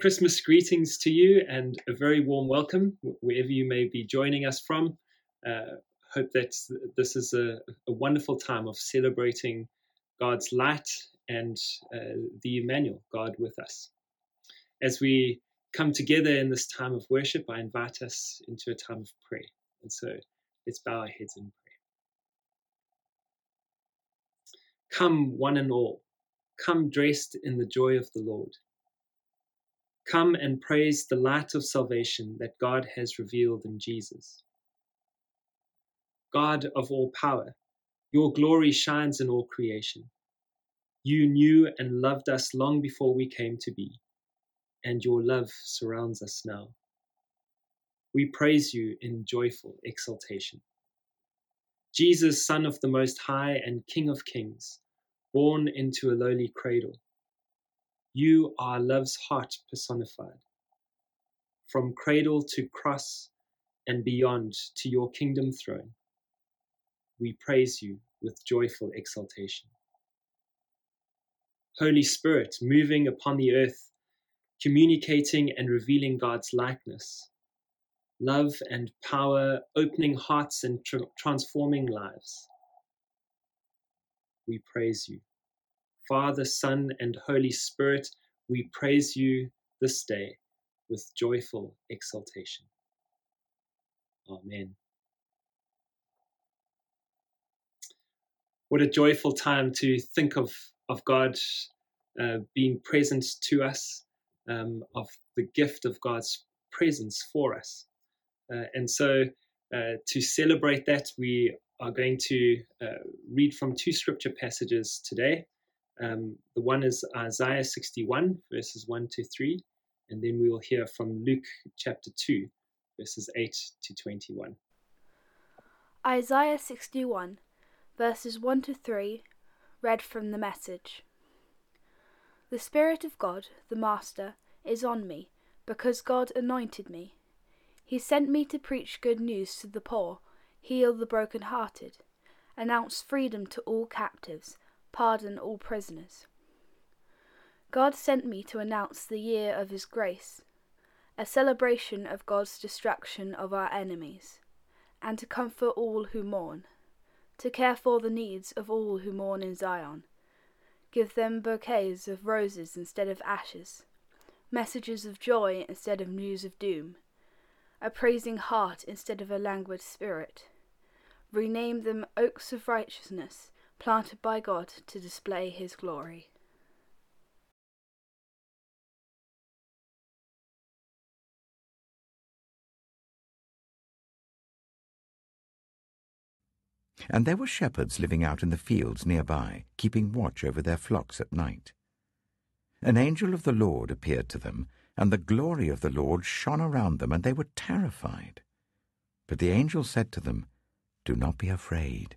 Christmas greetings to you and a very warm welcome wherever you may be joining us from. Uh, hope that this is a, a, wonderful time of celebrating God's light and uh, the Emmanuel, God with us. As we come together in this time of worship, I invite us into a time of prayer. And so let's bow our heads in prayer. Come, one and all, come dressed in the joy of the Lord. Come and praise the light of salvation that God has revealed in Jesus. God of all power, your glory shines in all creation. You knew and loved us long before we came to be, and your love surrounds us now. We praise you in joyful exultation. Jesus, Son of the Most High and King of Kings, born into a lowly cradle you are love's heart personified. From cradle to cross and beyond to your kingdom throne, we praise you with joyful exultation. Holy Spirit, moving upon the earth, communicating and revealing God's likeness, love and power, opening hearts and tra- transforming lives. We praise you. Father, Son, and Holy Spirit, we praise you this day with joyful exultation. Amen. What a joyful time to think of, of God uh, being present to us, um, of the gift of God's presence for us. Uh, and so, uh, to celebrate that, we are going to uh, read from two scripture passages today. Um, the one is Isaiah 61, verses 1 to 3, and then we will hear from Luke chapter 2, verses 8 to 21. Isaiah 61, verses 1 to 3, read from the message. The Spirit of God, the Master, is on me, because God anointed me. He sent me to preach good news to the poor, heal the broken-hearted, announce freedom to all captives pardon all prisoners. God sent me to announce the year of His grace, a celebration of God's destruction of our enemies, and to comfort all who mourn, to care for the needs of all who mourn in Zion, give them bouquets of roses instead of ashes, messages of joy instead of news of doom, a praising heart instead of a languid spirit. Rename them oaks of righteousness planted by God to display his glory. And there were shepherds living out in the fields nearby, keeping watch over their flocks at night. An angel of the Lord appeared to them, and the glory of the Lord shone around them, and they were terrified. But the angel said to them, Do not be afraid.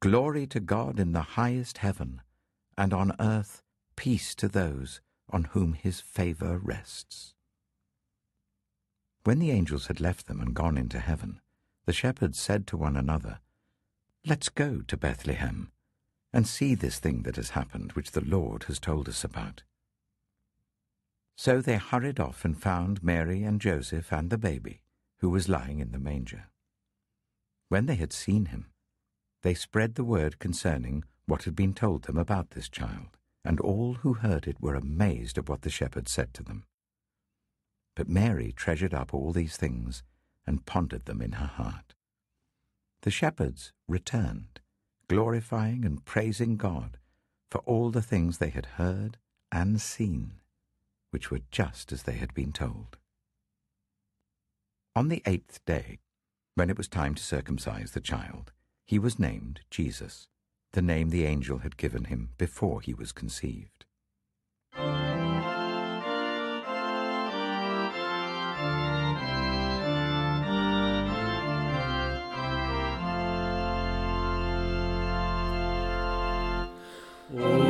Glory to God in the highest heaven, and on earth peace to those on whom his favour rests. When the angels had left them and gone into heaven, the shepherds said to one another, Let's go to Bethlehem and see this thing that has happened, which the Lord has told us about. So they hurried off and found Mary and Joseph and the baby, who was lying in the manger. When they had seen him, they spread the word concerning what had been told them about this child, and all who heard it were amazed at what the shepherds said to them. But Mary treasured up all these things and pondered them in her heart. The shepherds returned, glorifying and praising God for all the things they had heard and seen, which were just as they had been told. On the eighth day, when it was time to circumcise the child, he was named Jesus, the name the angel had given him before he was conceived. Oh.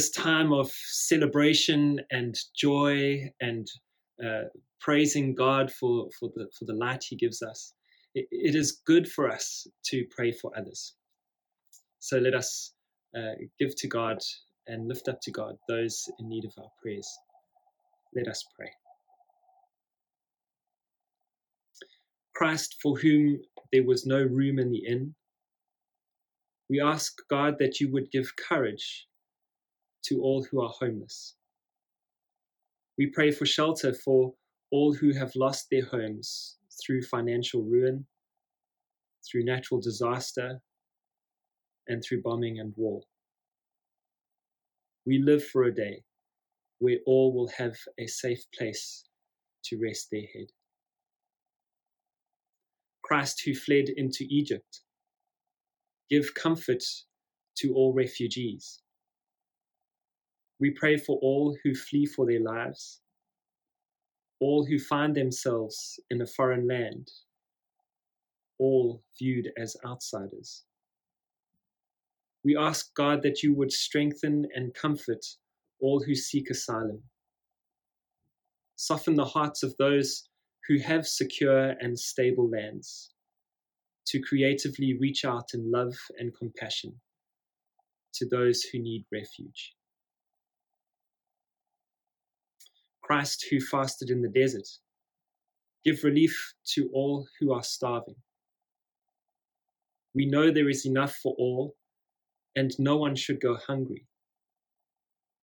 this time of celebration and joy and uh, praising God for, for, the, for the light He gives us, it, it is good for us to pray for others. So, let us uh, give to God and lift up to God those in need of our prayers. Let us pray. Christ, for whom there was no room in the inn, we ask God that you would give courage to all who are homeless. We pray for shelter for all who have lost their homes through financial ruin, through natural disaster, and through bombing and war. We live for a day where all will have a safe place to rest their head. Christ, who fled into Egypt, give comfort to all refugees. We pray for all who flee for their lives, all who find themselves in a foreign land, all viewed as outsiders. We ask God that you would strengthen and comfort all who seek asylum. Soften the hearts of those who have secure and stable lands to creatively reach out in love and compassion to those who need refuge. Christ who fasted in the desert. Give relief to all who are starving. We know there is enough for all, and no one should go hungry.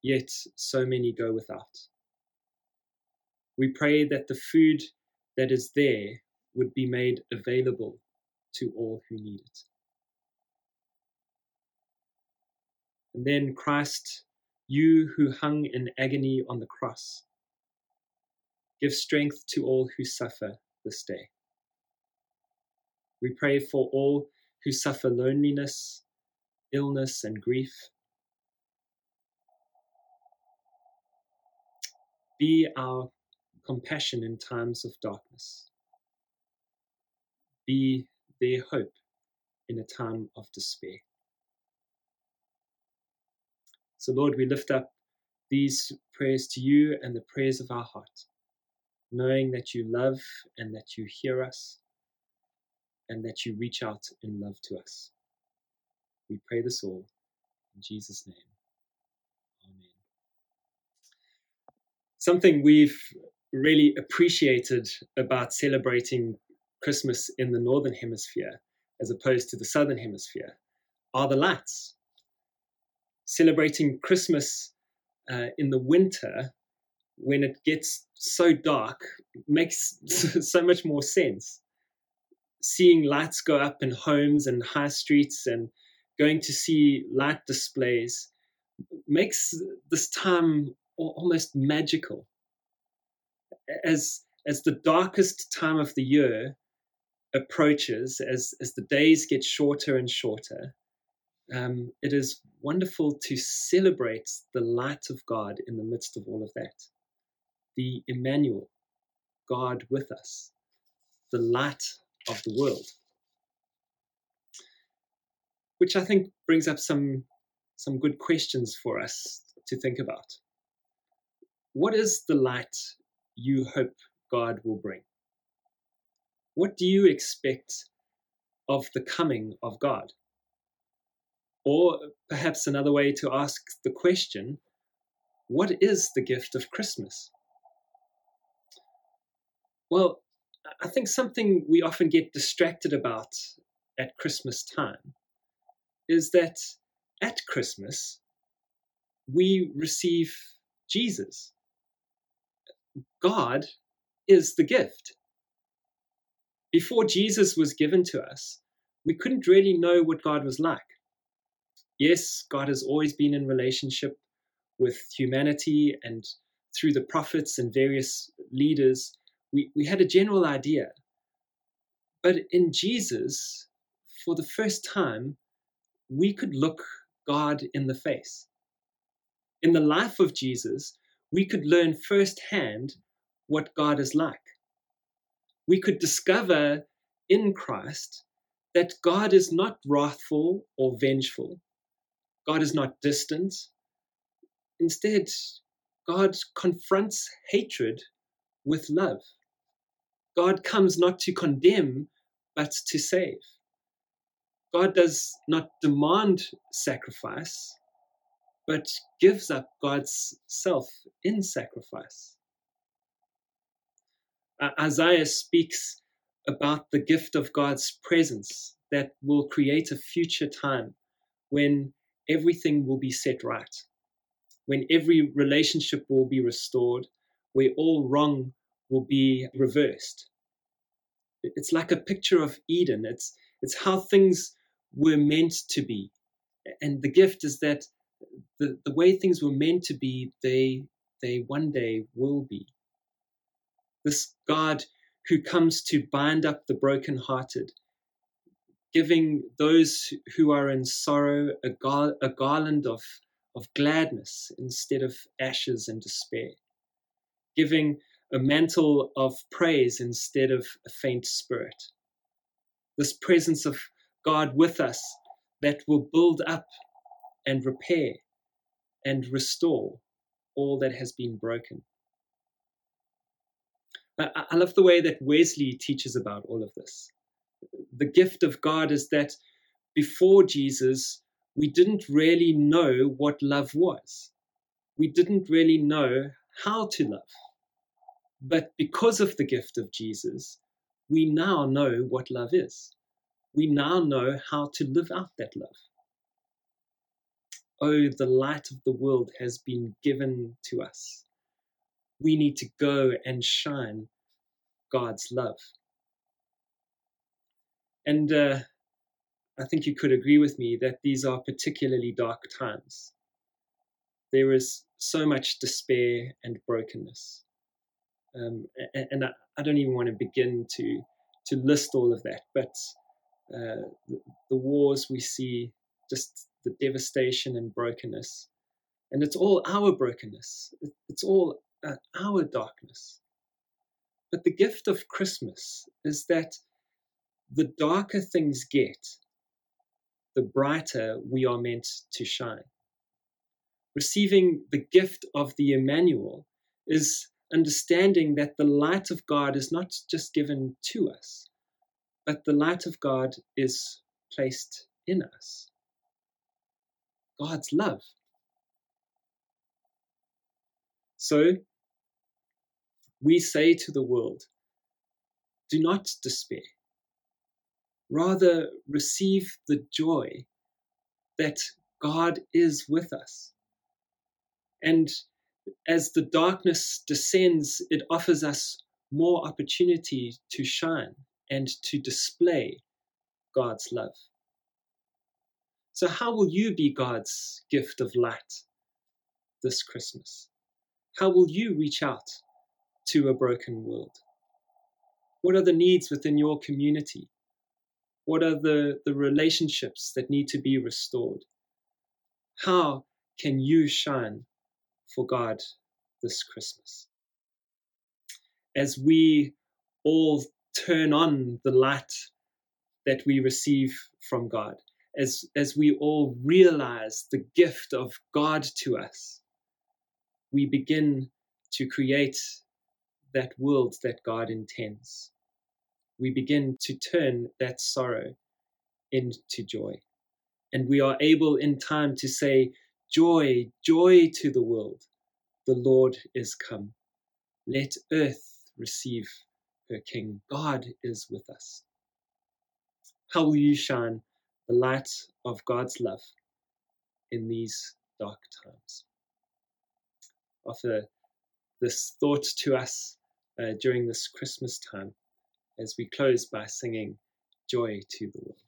Yet so many go without. We pray that the food that is there would be made available to all who need it. And then, Christ, you who hung in agony on the cross, Give strength to all who suffer this day. We pray for all who suffer loneliness, illness, and grief. Be our compassion in times of darkness. Be their hope in a time of despair. So, Lord, we lift up these prayers to you and the prayers of our heart, knowing that you love and that you hear us and that you reach out in love to us. We pray this all in Jesus' name. Amen. Something we've really appreciated about celebrating Christmas in the Northern Hemisphere as opposed to the Southern Hemisphere are the lights. Celebrating Christmas uh, in the winter when it gets so dark makes so much more sense. Seeing lights go up in homes and high streets and going to see light displays makes this time almost magical. As as the darkest time of the year approaches, as as the days get shorter and shorter, um, it is wonderful to celebrate the light of God in the midst of all of that. The Emmanuel, God with us, the light of the world. Which I think brings up some, some good questions for us to think about. What is the light you hope God will bring? What do you expect of the coming of God? Or perhaps another way to ask the question what is the gift of Christmas? Well, I think something we often get distracted about at Christmas time is that at Christmas we receive Jesus. God is the gift. Before Jesus was given to us, we couldn't really know what God was like yes, God has always been in relationship with humanity and through the prophets and various leaders, we, we had a general idea. But in Jesus, for the first time, we could look God in the face. In the life of Jesus, we could learn firsthand what God is like. We could discover in Christ that God is not wrathful or vengeful, God is not distant. Instead, God confronts hatred with love. God comes not to condemn, but to save. God does not demand sacrifice, but gives up God's self in sacrifice. Uh, Isaiah speaks about the gift of God's presence that will create a future time when everything will be set right, when every relationship will be restored, where all wrong will be reversed. It's like a picture of Eden. It's, it's how things were meant to be. And the gift is that the, the way things were meant to be, they, they one day will be. This God who comes to bind up the brokenhearted giving those who are in sorrow a, gar- a garland of, of gladness instead of ashes and despair, giving a mantle of praise instead of a faint spirit. This presence of God with us that will build up and repair and restore all that has been broken. But I, love the way that Wesley teaches about all of this the gift of God is that before Jesus, we didn't really know what love was. We didn't really know how to love. But because of the gift of Jesus, we now know what love is. We now know how to live out that love. Oh, the light of the world has been given to us. We need to go and shine God's love. And uh, I think you could agree with me that these are particularly dark times. There is so much despair and brokenness. Um, and, and I, I, don't even want to begin to to list all of that, but uh, the, the wars we see, just the devastation and brokenness, and it's all our brokenness. It's all uh, our darkness. But the gift of Christmas is that the darker things get, the brighter we are meant to shine. Receiving the gift of the Emmanuel is understanding that the light of God is not just given to us, but the light of God is placed in us. God's love. So we say to the world, do not despair. Rather, receive the joy that God is with us. And as the darkness descends, it offers us more opportunity to shine and to display God's love. So, how will you be God's gift of light this Christmas? How will you reach out to a broken world? What are the needs within your community? What are the, the relationships that need to be restored? How can you shine for God this Christmas? As we all turn on the light that we receive from God, as, as we all realize the gift of God to us, we begin to create that world that God intends we begin to turn that sorrow into joy. And we are able in time to say, Joy, joy to the world. The Lord is come. Let earth receive her King. God is with us. How will you shine the light of God's love in these dark times? Offer this thought to us uh, during this Christmas time as we close by singing Joy to the World.